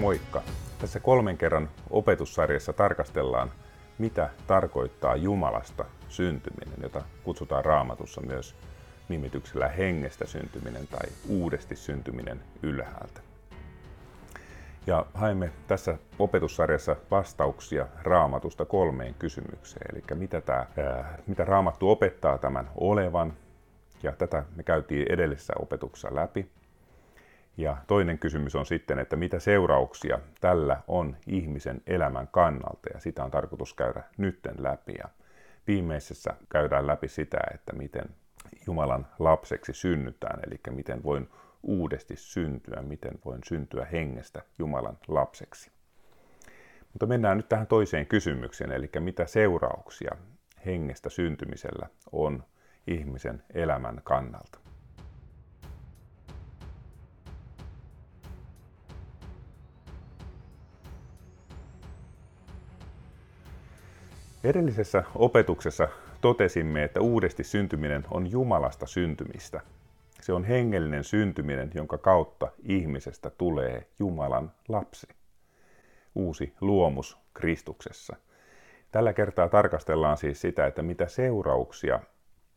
Moikka! Tässä kolmen kerran opetussarjassa tarkastellaan, mitä tarkoittaa Jumalasta syntyminen, jota kutsutaan raamatussa myös nimityksellä hengestä syntyminen tai uudesti syntyminen ylhäältä. Ja haemme tässä opetussarjassa vastauksia raamatusta kolmeen kysymykseen. Eli mitä, tämä, mitä raamattu opettaa tämän olevan, ja tätä me käytiin edellisessä opetuksessa läpi. Ja toinen kysymys on sitten, että mitä seurauksia tällä on ihmisen elämän kannalta, ja sitä on tarkoitus käydä nytten läpi. Ja viimeisessä käydään läpi sitä, että miten Jumalan lapseksi synnytään, eli miten voin uudesti syntyä, miten voin syntyä hengestä Jumalan lapseksi. Mutta mennään nyt tähän toiseen kysymykseen, eli mitä seurauksia hengestä syntymisellä on ihmisen elämän kannalta. Edellisessä opetuksessa totesimme, että uudesti syntyminen on Jumalasta syntymistä. Se on hengellinen syntyminen, jonka kautta ihmisestä tulee Jumalan lapsi. Uusi luomus Kristuksessa. Tällä kertaa tarkastellaan siis sitä, että mitä seurauksia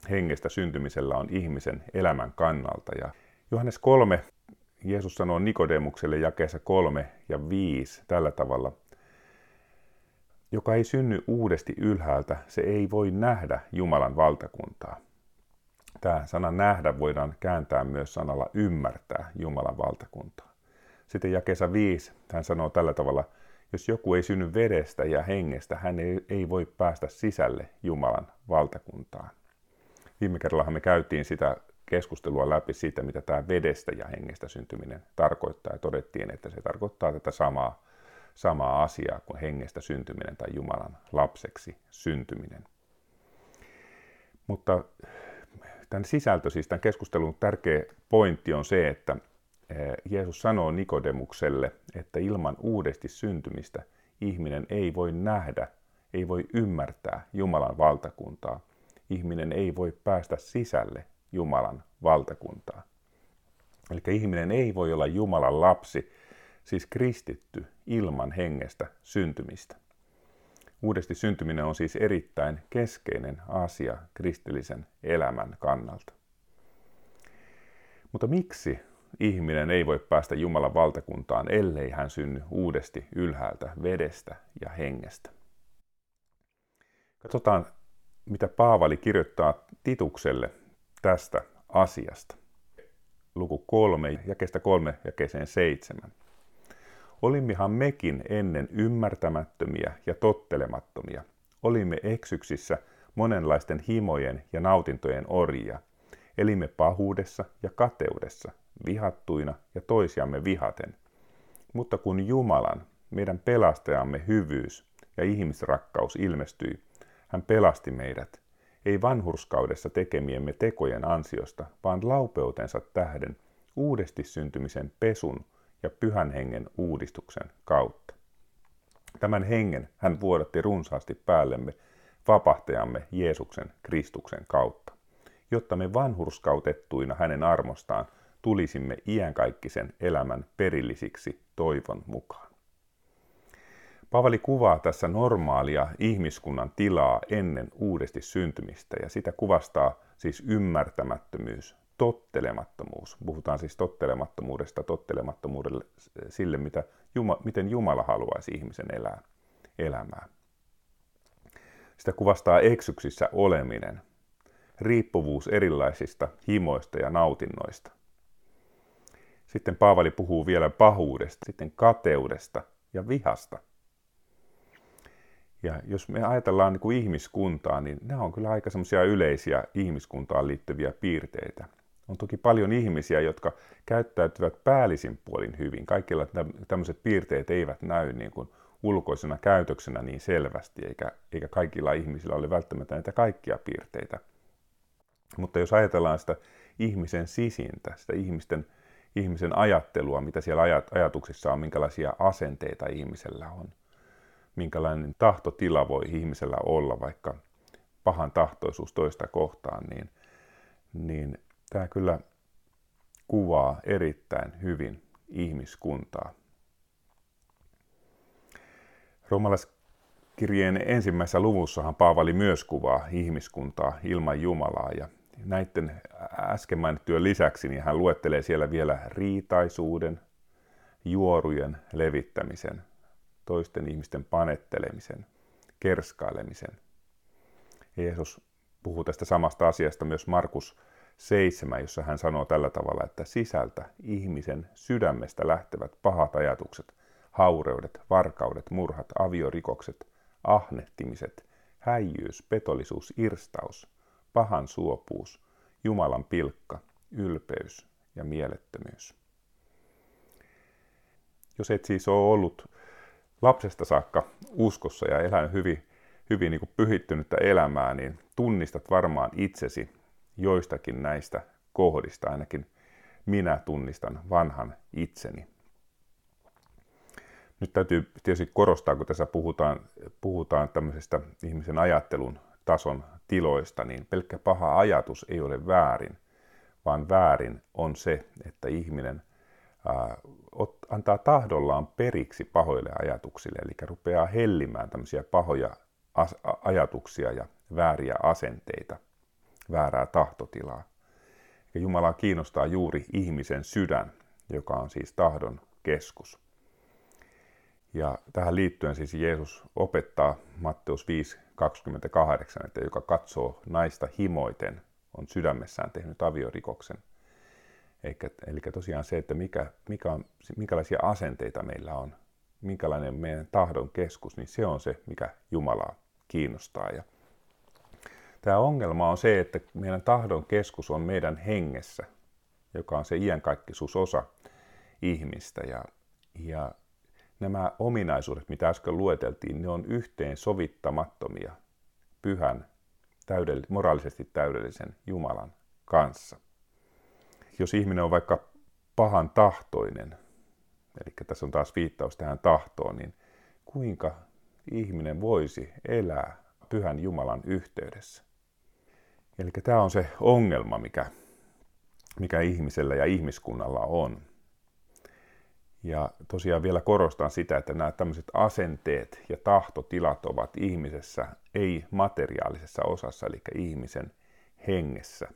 hengestä syntymisellä on ihmisen elämän kannalta. Ja Johannes 3, Jeesus sanoo Nikodemukselle jakeessa 3 ja 5 tällä tavalla – joka ei synny uudesti ylhäältä, se ei voi nähdä Jumalan valtakuntaa. Tämä sana nähdä voidaan kääntää myös sanalla ymmärtää Jumalan valtakuntaa. Sitten jakesa 5, hän sanoo tällä tavalla, jos joku ei synny vedestä ja hengestä, hän ei, ei voi päästä sisälle Jumalan valtakuntaan. Viime kerrallahan me käytiin sitä keskustelua läpi siitä, mitä tämä vedestä ja hengestä syntyminen tarkoittaa, ja todettiin, että se tarkoittaa tätä samaa samaa asiaa kuin hengestä syntyminen tai Jumalan lapseksi syntyminen. Mutta tämän sisältö, siis tämän keskustelun tärkeä pointti on se, että eh, Jeesus sanoo Nikodemukselle, että ilman uudesti syntymistä ihminen ei voi nähdä, ei voi ymmärtää Jumalan valtakuntaa. Ihminen ei voi päästä sisälle Jumalan valtakuntaa. Eli ihminen ei voi olla Jumalan lapsi, siis kristitty ilman hengestä syntymistä. Uudesti syntyminen on siis erittäin keskeinen asia kristillisen elämän kannalta. Mutta miksi ihminen ei voi päästä Jumalan valtakuntaan, ellei hän synny uudesti ylhäältä vedestä ja hengestä? Katsotaan, mitä Paavali kirjoittaa Titukselle tästä asiasta. Luku 3, jakeesta 3 jakeeseen 7. Olimmehan mekin ennen ymmärtämättömiä ja tottelemattomia. Olimme eksyksissä monenlaisten himojen ja nautintojen orjia. Elimme pahuudessa ja kateudessa, vihattuina ja toisiamme vihaten. Mutta kun Jumalan, meidän pelastajamme hyvyys ja ihmisrakkaus ilmestyi, hän pelasti meidät, ei vanhurskaudessa tekemiemme tekojen ansiosta, vaan laupeutensa tähden, uudesti syntymisen pesun ja pyhän hengen uudistuksen kautta. Tämän hengen hän vuodatti runsaasti päällemme vapahtajamme Jeesuksen Kristuksen kautta, jotta me vanhurskautettuina hänen armostaan tulisimme iänkaikkisen elämän perillisiksi toivon mukaan. Pavali kuvaa tässä normaalia ihmiskunnan tilaa ennen uudesti syntymistä ja sitä kuvastaa siis ymmärtämättömyys, tottelemattomuus. Puhutaan siis tottelemattomuudesta, tottelemattomuudelle sille, mitä Juma, miten Jumala haluaisi ihmisen elää, elämää. Sitä kuvastaa eksyksissä oleminen, riippuvuus erilaisista himoista ja nautinnoista. Sitten Paavali puhuu vielä pahuudesta, sitten kateudesta ja vihasta. Ja jos me ajatellaan niin kuin ihmiskuntaa, niin nämä on kyllä aika semmoisia yleisiä ihmiskuntaan liittyviä piirteitä. On toki paljon ihmisiä, jotka käyttäytyvät päällisin puolin hyvin. Kaikilla tämmöiset piirteet eivät näy niin kuin ulkoisena käytöksenä niin selvästi, eikä, eikä kaikilla ihmisillä ole välttämättä näitä kaikkia piirteitä. Mutta jos ajatellaan sitä ihmisen sisintä, sitä ihmisten, ihmisen ajattelua, mitä siellä ajat, ajatuksissa on, minkälaisia asenteita ihmisellä on, minkälainen tahtotila voi ihmisellä olla, vaikka pahan tahtoisuus toista kohtaan, niin, niin Tämä kyllä kuvaa erittäin hyvin ihmiskuntaa. Roomalaiskirjeen ensimmäisessä luvussahan Paavali myös kuvaa ihmiskuntaa ilman Jumalaa ja näiden äsken mainittujen lisäksi niin hän luettelee siellä vielä riitaisuuden, juorujen levittämisen, toisten ihmisten panettelemisen, kerskailemisen. Jeesus puhuu tästä samasta asiasta myös Markus 7, jossa hän sanoo tällä tavalla, että sisältä ihmisen sydämestä lähtevät pahat ajatukset, haureudet, varkaudet, murhat, aviorikokset, ahnehtimiset, häijyys, petollisuus, irstaus, pahan suopuus, Jumalan pilkka, ylpeys ja mielettömyys. Jos et siis ole ollut lapsesta saakka uskossa ja elänyt hyvin, hyvin niin pyhittynyttä elämää, niin tunnistat varmaan itsesi joistakin näistä kohdista, ainakin minä tunnistan vanhan itseni. Nyt täytyy tietysti korostaa, kun tässä puhutaan, puhutaan tämmöisestä ihmisen ajattelun tason tiloista, niin pelkkä paha ajatus ei ole väärin, vaan väärin on se, että ihminen ää, ot, antaa tahdollaan periksi pahoille ajatuksille, eli rupeaa hellimään tämmöisiä pahoja as, ajatuksia ja vääriä asenteita, väärää tahtotilaa. Ja Jumalaa kiinnostaa juuri ihmisen sydän, joka on siis tahdon keskus. Ja tähän liittyen siis Jeesus opettaa Matteus 5.28, että joka katsoo naista himoiten, on sydämessään tehnyt aviorikoksen. Eikä, eli tosiaan se, että mikä, mikä on, minkälaisia asenteita meillä on, minkälainen meidän tahdon keskus, niin se on se, mikä Jumalaa kiinnostaa. Ja tämä ongelma on se, että meidän tahdon keskus on meidän hengessä, joka on se iänkaikkisuusosa ihmistä. Ja, ja nämä ominaisuudet, mitä äsken lueteltiin, ne on yhteen sovittamattomia pyhän, täydell- moraalisesti täydellisen Jumalan kanssa. Jos ihminen on vaikka pahan tahtoinen, eli tässä on taas viittaus tähän tahtoon, niin kuinka ihminen voisi elää pyhän Jumalan yhteydessä? Eli tämä on se ongelma, mikä, mikä ihmisellä ja ihmiskunnalla on. Ja tosiaan vielä korostan sitä, että nämä tämmöiset asenteet ja tahtotilat ovat ihmisessä ei materiaalisessa osassa, eli ihmisen hengessä.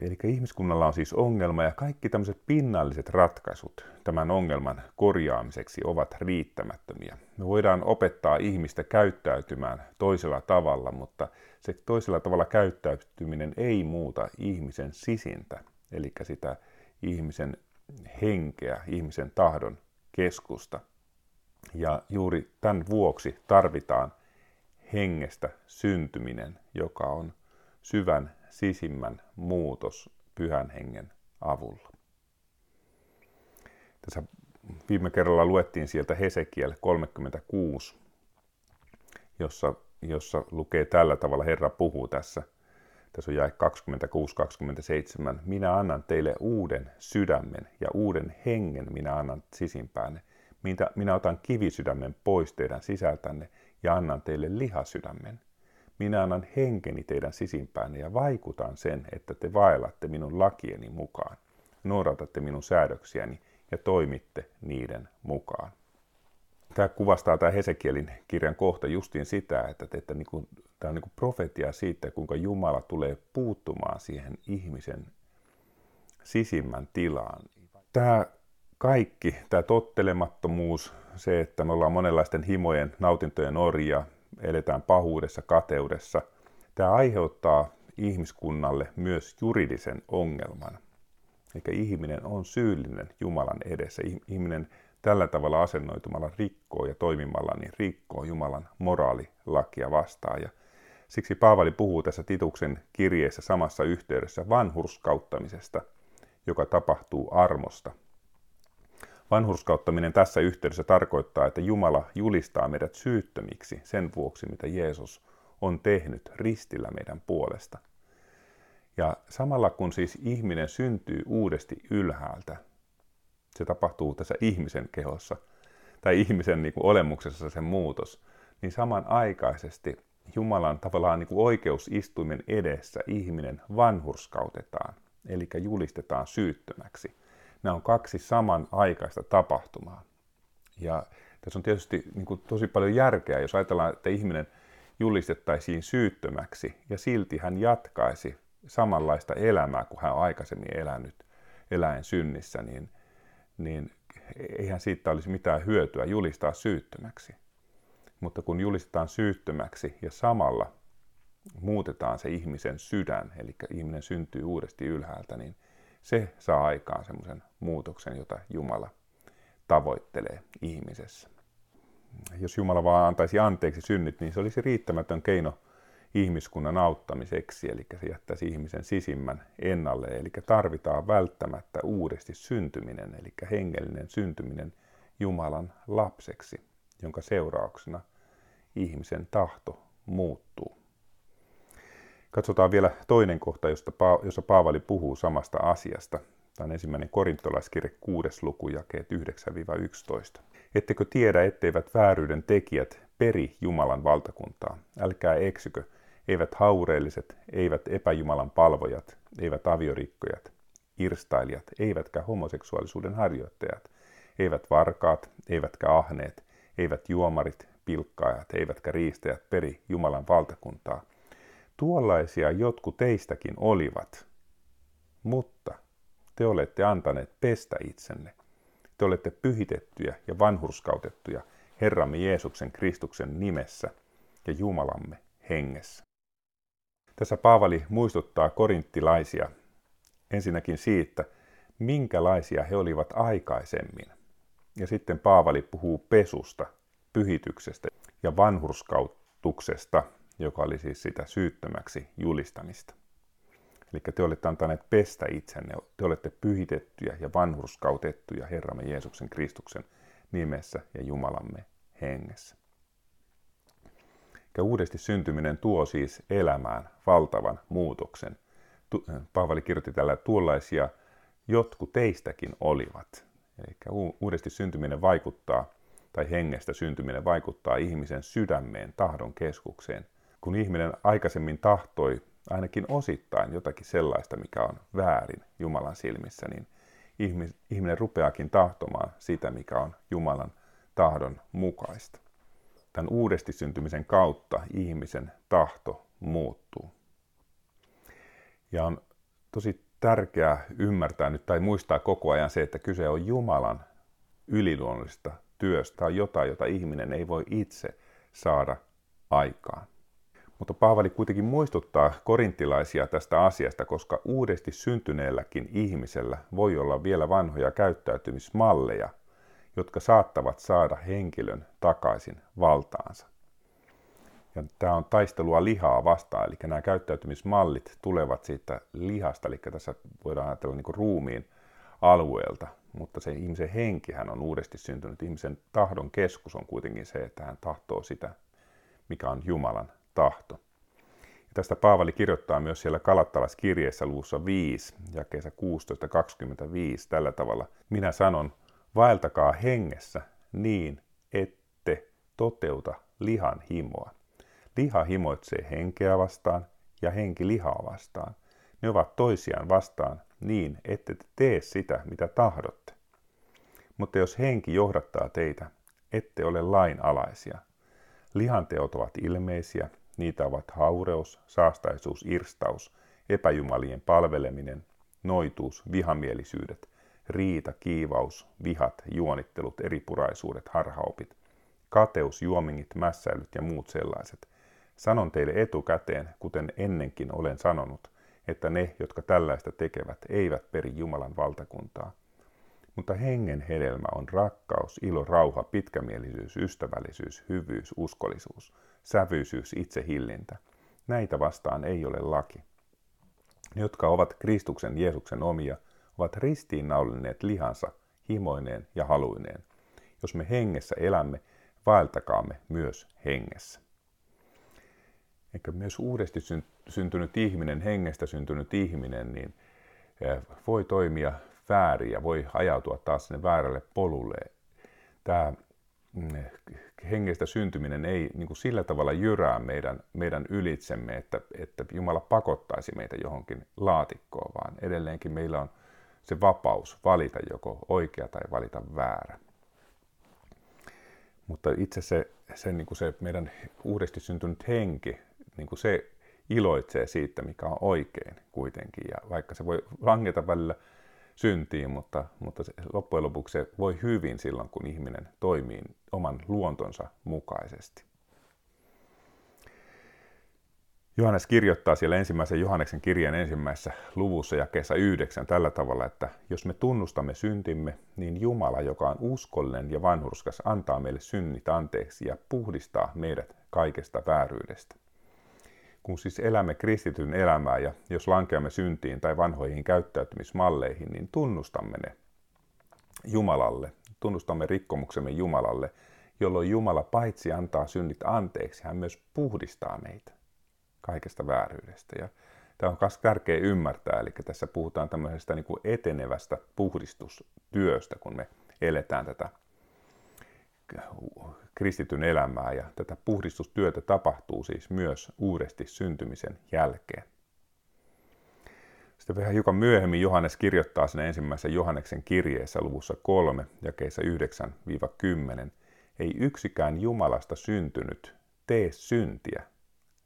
Eli ihmiskunnalla on siis ongelma ja kaikki tämmöiset pinnalliset ratkaisut tämän ongelman korjaamiseksi ovat riittämättömiä. Me voidaan opettaa ihmistä käyttäytymään toisella tavalla, mutta se toisella tavalla käyttäytyminen ei muuta ihmisen sisintä, eli sitä ihmisen henkeä, ihmisen tahdon keskusta. Ja juuri tämän vuoksi tarvitaan hengestä syntyminen, joka on syvän sisimmän muutos pyhän hengen avulla. Tässä viime kerralla luettiin sieltä Hesekiel 36, jossa, jossa lukee tällä tavalla, Herra puhuu tässä – tässä on jae 26-27. Minä annan teille uuden sydämen ja uuden hengen minä annan sisimpäänne. Minä, minä otan kivisydämen pois teidän sisältänne ja annan teille lihasydämen. Minä annan henkeni teidän sisimpäänne ja vaikutan sen, että te vaellatte minun lakieni mukaan. Noudatatte minun säädöksiäni ja toimitte niiden mukaan tämä kuvastaa tämä Hesekielin kirjan kohta justiin sitä, että, että niin kuin, tämä on niin kuin profetia siitä, kuinka Jumala tulee puuttumaan siihen ihmisen sisimmän tilaan. Tämä kaikki, tämä tottelemattomuus, se, että me ollaan monenlaisten himojen, nautintojen orjia, eletään pahuudessa, kateudessa, tämä aiheuttaa ihmiskunnalle myös juridisen ongelman. Eikä ihminen on syyllinen Jumalan edessä. Ihminen tällä tavalla asennoitumalla rikkoo ja toimimalla niin rikkoo Jumalan moraalilakia vastaan. Ja siksi Paavali puhuu tässä Tituksen kirjeessä samassa yhteydessä vanhurskauttamisesta, joka tapahtuu armosta. Vanhurskauttaminen tässä yhteydessä tarkoittaa, että Jumala julistaa meidät syyttömiksi sen vuoksi, mitä Jeesus on tehnyt ristillä meidän puolesta. Ja samalla kun siis ihminen syntyy uudesti ylhäältä, se tapahtuu tässä ihmisen kehossa tai ihmisen niin kuin olemuksessa se muutos, niin samanaikaisesti Jumalan tavallaan niin kuin oikeusistuimen edessä ihminen vanhurskautetaan, eli julistetaan syyttömäksi. Nämä on kaksi samanaikaista tapahtumaa. Ja tässä on tietysti niin kuin tosi paljon järkeä, jos ajatellaan, että ihminen julistettaisiin syyttömäksi ja silti hän jatkaisi samanlaista elämää kuin hän on aikaisemmin elänyt eläin synnissä, niin, niin eihän siitä olisi mitään hyötyä julistaa syyttömäksi. Mutta kun julistetaan syyttömäksi ja samalla muutetaan se ihmisen sydän, eli ihminen syntyy uudesti ylhäältä, niin se saa aikaan semmoisen muutoksen, jota Jumala tavoittelee ihmisessä. Jos Jumala vaan antaisi anteeksi synnit, niin se olisi riittämätön keino ihmiskunnan auttamiseksi, eli se jättäisi ihmisen sisimmän ennalle. Eli tarvitaan välttämättä uudesti syntyminen, eli hengellinen syntyminen Jumalan lapseksi, jonka seurauksena ihmisen tahto muuttuu. Katsotaan vielä toinen kohta, jossa Paavali puhuu samasta asiasta. Tämä on ensimmäinen korintolaiskirje 6. luku, jakeet 9-11. Ettekö tiedä, etteivät vääryyden tekijät peri Jumalan valtakuntaa? Älkää eksykö, eivät haureelliset, eivät epäjumalan palvojat, eivät aviorikkojat, irstailijat, eivätkä homoseksuaalisuuden harjoittajat, eivät varkaat, eivätkä ahneet, eivät juomarit, pilkkaajat, eivätkä riistäjät peri Jumalan valtakuntaa. Tuollaisia jotkut teistäkin olivat, mutta te olette antaneet pestä itsenne. Te olette pyhitettyjä ja vanhurskautettuja Herramme Jeesuksen Kristuksen nimessä ja Jumalamme hengessä. Tässä Paavali muistuttaa korinttilaisia ensinnäkin siitä, minkälaisia he olivat aikaisemmin. Ja sitten Paavali puhuu pesusta, pyhityksestä ja vanhurskautuksesta, joka oli siis sitä syyttömäksi julistamista. Eli te olette antaneet pestä itsenne, te olette pyhitettyjä ja vanhurskautettuja Herramme Jeesuksen Kristuksen nimessä ja Jumalamme hengessä. Ja uudesti syntyminen tuo siis elämään valtavan muutoksen. Paavali kirjoitti tällä tuollaisia, jotkut teistäkin olivat. Eli uudesti syntyminen vaikuttaa, tai hengestä syntyminen vaikuttaa ihmisen sydämeen, tahdon keskukseen. Kun ihminen aikaisemmin tahtoi ainakin osittain jotakin sellaista, mikä on väärin Jumalan silmissä, niin ihminen rupeakin tahtomaan sitä, mikä on Jumalan tahdon mukaista. Tämän uudesti syntymisen kautta ihmisen tahto muuttuu. Ja on tosi tärkeää ymmärtää nyt tai muistaa koko ajan se, että kyse on Jumalan yliluonnollisesta työstä, on jotain, jota ihminen ei voi itse saada aikaan. Mutta Paavali kuitenkin muistuttaa korintilaisia tästä asiasta, koska uudesti syntyneelläkin ihmisellä voi olla vielä vanhoja käyttäytymismalleja, jotka saattavat saada henkilön takaisin valtaansa. Ja tämä on taistelua lihaa vastaan, eli nämä käyttäytymismallit tulevat siitä lihasta, eli tässä voidaan ajatella niin ruumiin alueelta, mutta se ihmisen henkihän on uudesti syntynyt. Ihmisen tahdon keskus on kuitenkin se, että hän tahtoo sitä, mikä on Jumalan tahto. Ja tästä Paavali kirjoittaa myös siellä kalattalaiskirjeessä luussa 5, jakeessa 16-25 tällä tavalla. Minä sanon, vaeltakaa hengessä niin, ette toteuta lihan himoa. Liha himoitsee henkeä vastaan ja henki lihaa vastaan. Ne ovat toisiaan vastaan niin, ette te tee sitä, mitä tahdotte. Mutta jos henki johdattaa teitä, ette ole lain alaisia. Lihan teot ovat ilmeisiä, niitä ovat haureus, saastaisuus, irstaus, epäjumalien palveleminen, noituus, vihamielisyydet, riita, kiivaus, vihat, juonittelut, eripuraisuudet, harhaopit, kateus, juomingit, mässäilyt ja muut sellaiset. Sanon teille etukäteen, kuten ennenkin olen sanonut, että ne, jotka tällaista tekevät, eivät peri Jumalan valtakuntaa. Mutta hengen hedelmä on rakkaus, ilo, rauha, pitkämielisyys, ystävällisyys, hyvyys, uskollisuus, sävyisyys, itsehillintä. Näitä vastaan ei ole laki. Ne, jotka ovat Kristuksen Jeesuksen omia, ovat ristiinnaulineet lihansa himoineen ja haluineen. Jos me hengessä elämme, vaeltakaamme myös hengessä. Eikä myös uudesti syntynyt ihminen, hengestä syntynyt ihminen, niin eh, voi toimia väärin ja voi ajautua taas sinne väärälle polulle. Tämä hengestä syntyminen ei niin kuin sillä tavalla jyrää meidän, meidän ylitsemme, että, että Jumala pakottaisi meitä johonkin laatikkoon, vaan edelleenkin meillä on se vapaus valita joko oikea tai valita väärä. Mutta itse se, se, niin kuin se meidän uudesti syntynyt henki, niin kuin se iloitsee siitä, mikä on oikein kuitenkin. Ja vaikka se voi langeta välillä syntiin, mutta, mutta se, loppujen lopuksi se voi hyvin silloin, kun ihminen toimii oman luontonsa mukaisesti. Johannes kirjoittaa siellä ensimmäisen Johanneksen kirjeen ensimmäisessä luvussa ja kesä yhdeksän tällä tavalla, että jos me tunnustamme syntimme, niin Jumala, joka on uskollinen ja vanhurskas, antaa meille synnit anteeksi ja puhdistaa meidät kaikesta vääryydestä. Kun siis elämme kristityn elämää ja jos lankeamme syntiin tai vanhoihin käyttäytymismalleihin, niin tunnustamme ne Jumalalle, tunnustamme rikkomuksemme Jumalalle, jolloin Jumala paitsi antaa synnit anteeksi, hän myös puhdistaa meitä kaikesta vääryydestä. Ja tämä on myös tärkeä ymmärtää, eli tässä puhutaan tämmöisestä niin kuin etenevästä puhdistustyöstä, kun me eletään tätä kristityn elämää, ja tätä puhdistustyötä tapahtuu siis myös uudesti syntymisen jälkeen. Sitten vähän hiukan myöhemmin Johannes kirjoittaa sen ensimmäisen Johanneksen kirjeessä luvussa 3, jakeissa 9-10. Ei yksikään Jumalasta syntynyt tee syntiä,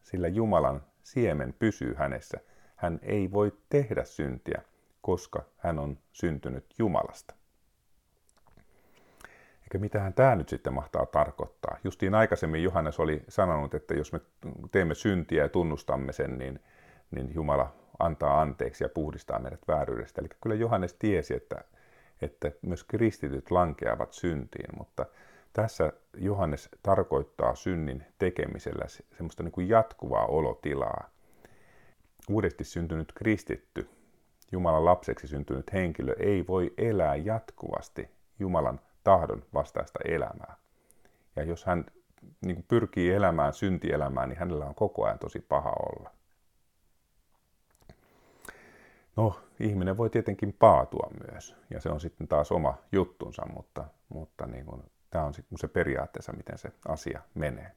sillä Jumalan siemen pysyy hänessä. Hän ei voi tehdä syntiä, koska hän on syntynyt Jumalasta. Eikä mitähän tämä nyt sitten mahtaa tarkoittaa. Justiin aikaisemmin Johannes oli sanonut, että jos me teemme syntiä ja tunnustamme sen, niin, niin Jumala antaa anteeksi ja puhdistaa meidät vääryydestä. Eli kyllä Johannes tiesi, että, että myös kristityt lankeavat syntiin, mutta tässä Johannes tarkoittaa synnin tekemisellä semmoista niin kuin jatkuvaa olotilaa. Uudesti syntynyt kristitty, Jumalan lapseksi syntynyt henkilö ei voi elää jatkuvasti Jumalan tahdon vastaista elämää. Ja jos hän niin kuin pyrkii elämään syntielämään, niin hänellä on koko ajan tosi paha olla. No, ihminen voi tietenkin paatua myös, ja se on sitten taas oma juttunsa, mutta, mutta niin kuin Tämä on se periaatteessa, miten se asia menee.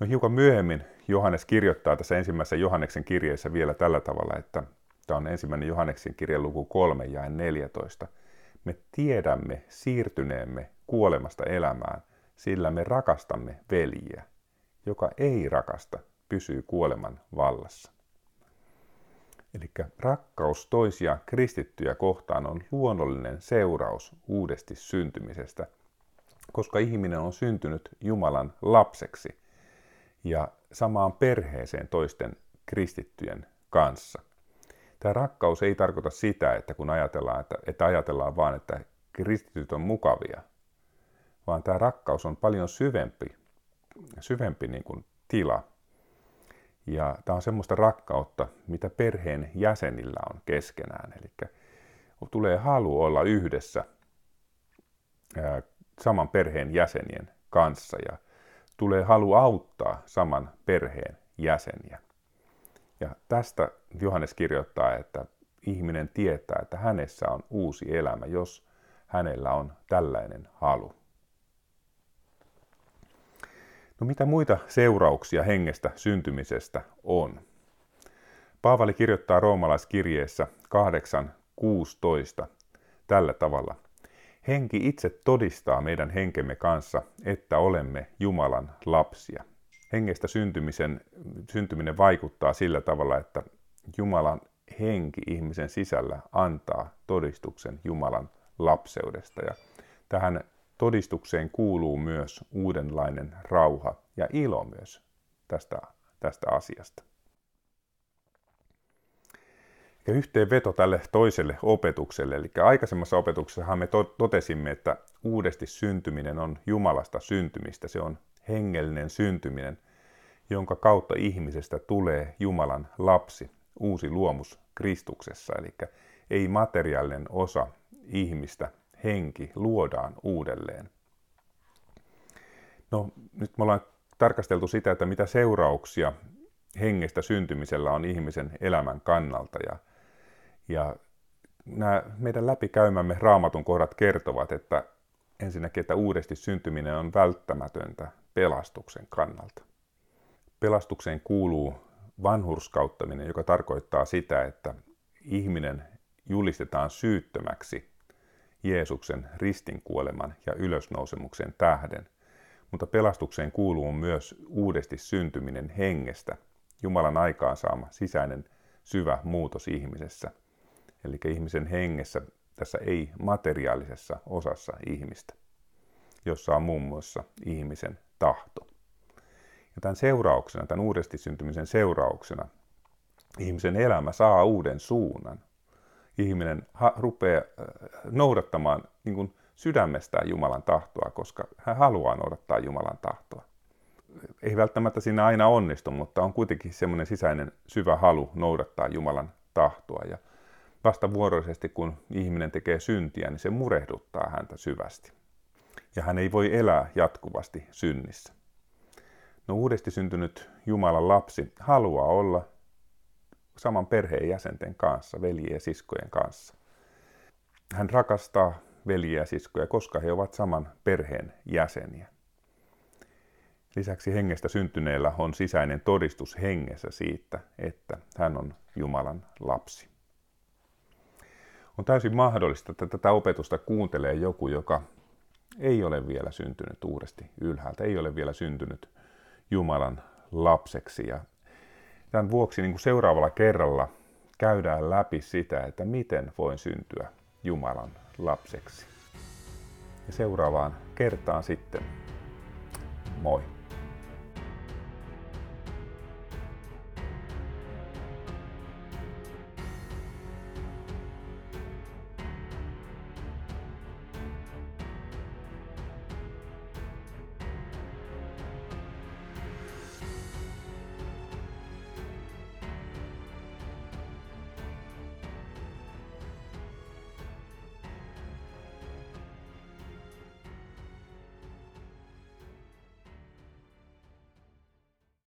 No hiukan myöhemmin Johannes kirjoittaa tässä ensimmäisessä Johanneksen kirjeessä vielä tällä tavalla, että tämä on ensimmäinen Johanneksen kirjan luku 3 ja 14. Me tiedämme siirtyneemme kuolemasta elämään, sillä me rakastamme veljiä. Joka ei rakasta, pysyy kuoleman vallassa. Eli rakkaus toisia kristittyjä kohtaan on luonnollinen seuraus uudesti syntymisestä, koska ihminen on syntynyt Jumalan lapseksi ja samaan perheeseen toisten kristittyjen kanssa. Tämä rakkaus ei tarkoita sitä, että kun ajatellaan, että, että ajatellaan vaan, että kristityt on mukavia, vaan tämä rakkaus on paljon syvempi, syvempi niin kuin tila, ja tämä on semmoista rakkautta, mitä perheen jäsenillä on keskenään. Eli tulee halu olla yhdessä saman perheen jäsenien kanssa ja tulee halu auttaa saman perheen jäseniä. Ja tästä Johannes kirjoittaa, että ihminen tietää, että hänessä on uusi elämä, jos hänellä on tällainen halu. No mitä muita seurauksia hengestä syntymisestä on? Paavali kirjoittaa roomalaiskirjeessä 8.16 tällä tavalla. Henki itse todistaa meidän henkemme kanssa, että olemme Jumalan lapsia. Hengestä syntymisen, syntyminen vaikuttaa sillä tavalla, että Jumalan henki ihmisen sisällä antaa todistuksen Jumalan lapseudesta. Ja tähän todistukseen kuuluu myös uudenlainen rauha ja ilo myös tästä, tästä asiasta. Ja yhteenveto tälle toiselle opetukselle, eli aikaisemmassa opetuksessahan me totesimme, että uudesti syntyminen on Jumalasta syntymistä, se on hengellinen syntyminen, jonka kautta ihmisestä tulee Jumalan lapsi, uusi luomus Kristuksessa, eli ei materiaalinen osa ihmistä henki luodaan uudelleen. No nyt me ollaan tarkasteltu sitä, että mitä seurauksia hengestä syntymisellä on ihmisen elämän kannalta. Ja, ja nämä meidän läpikäymämme raamatun kohdat kertovat, että ensinnäkin, että uudesti syntyminen on välttämätöntä pelastuksen kannalta. Pelastukseen kuuluu vanhurskauttaminen, joka tarkoittaa sitä, että ihminen julistetaan syyttömäksi Jeesuksen ristinkuoleman ja ylösnousemuksen tähden, mutta pelastukseen kuuluu myös uudesti syntyminen hengestä, Jumalan aikaansaama sisäinen syvä muutos ihmisessä. Eli ihmisen hengessä, tässä ei materiaalisessa osassa ihmistä, jossa on muun muassa ihmisen tahto. Ja tämän seurauksena, tämän uudesti syntymisen seurauksena, ihmisen elämä saa uuden suunnan. Ihminen ha- rupeaa äh, noudattamaan niin kuin sydämestään Jumalan tahtoa, koska hän haluaa noudattaa Jumalan tahtoa. Ei välttämättä siinä aina onnistu, mutta on kuitenkin semmoinen sisäinen syvä halu noudattaa Jumalan tahtoa. Ja vastavuoroisesti, kun ihminen tekee syntiä, niin se murehduttaa häntä syvästi. Ja hän ei voi elää jatkuvasti synnissä. No uudesti syntynyt Jumalan lapsi haluaa olla saman perheen jäsenten kanssa, veljien ja siskojen kanssa. Hän rakastaa veljiä ja siskoja, koska he ovat saman perheen jäseniä. Lisäksi hengestä syntyneellä on sisäinen todistus hengessä siitä, että hän on Jumalan lapsi. On täysin mahdollista, että tätä opetusta kuuntelee joku, joka ei ole vielä syntynyt uudesti ylhäältä, ei ole vielä syntynyt Jumalan lapseksi. Ja tämän vuoksi niin kuin seuraavalla kerralla käydään läpi sitä, että miten voin syntyä Jumalan lapseksi. Ja seuraavaan kertaan sitten. Moi!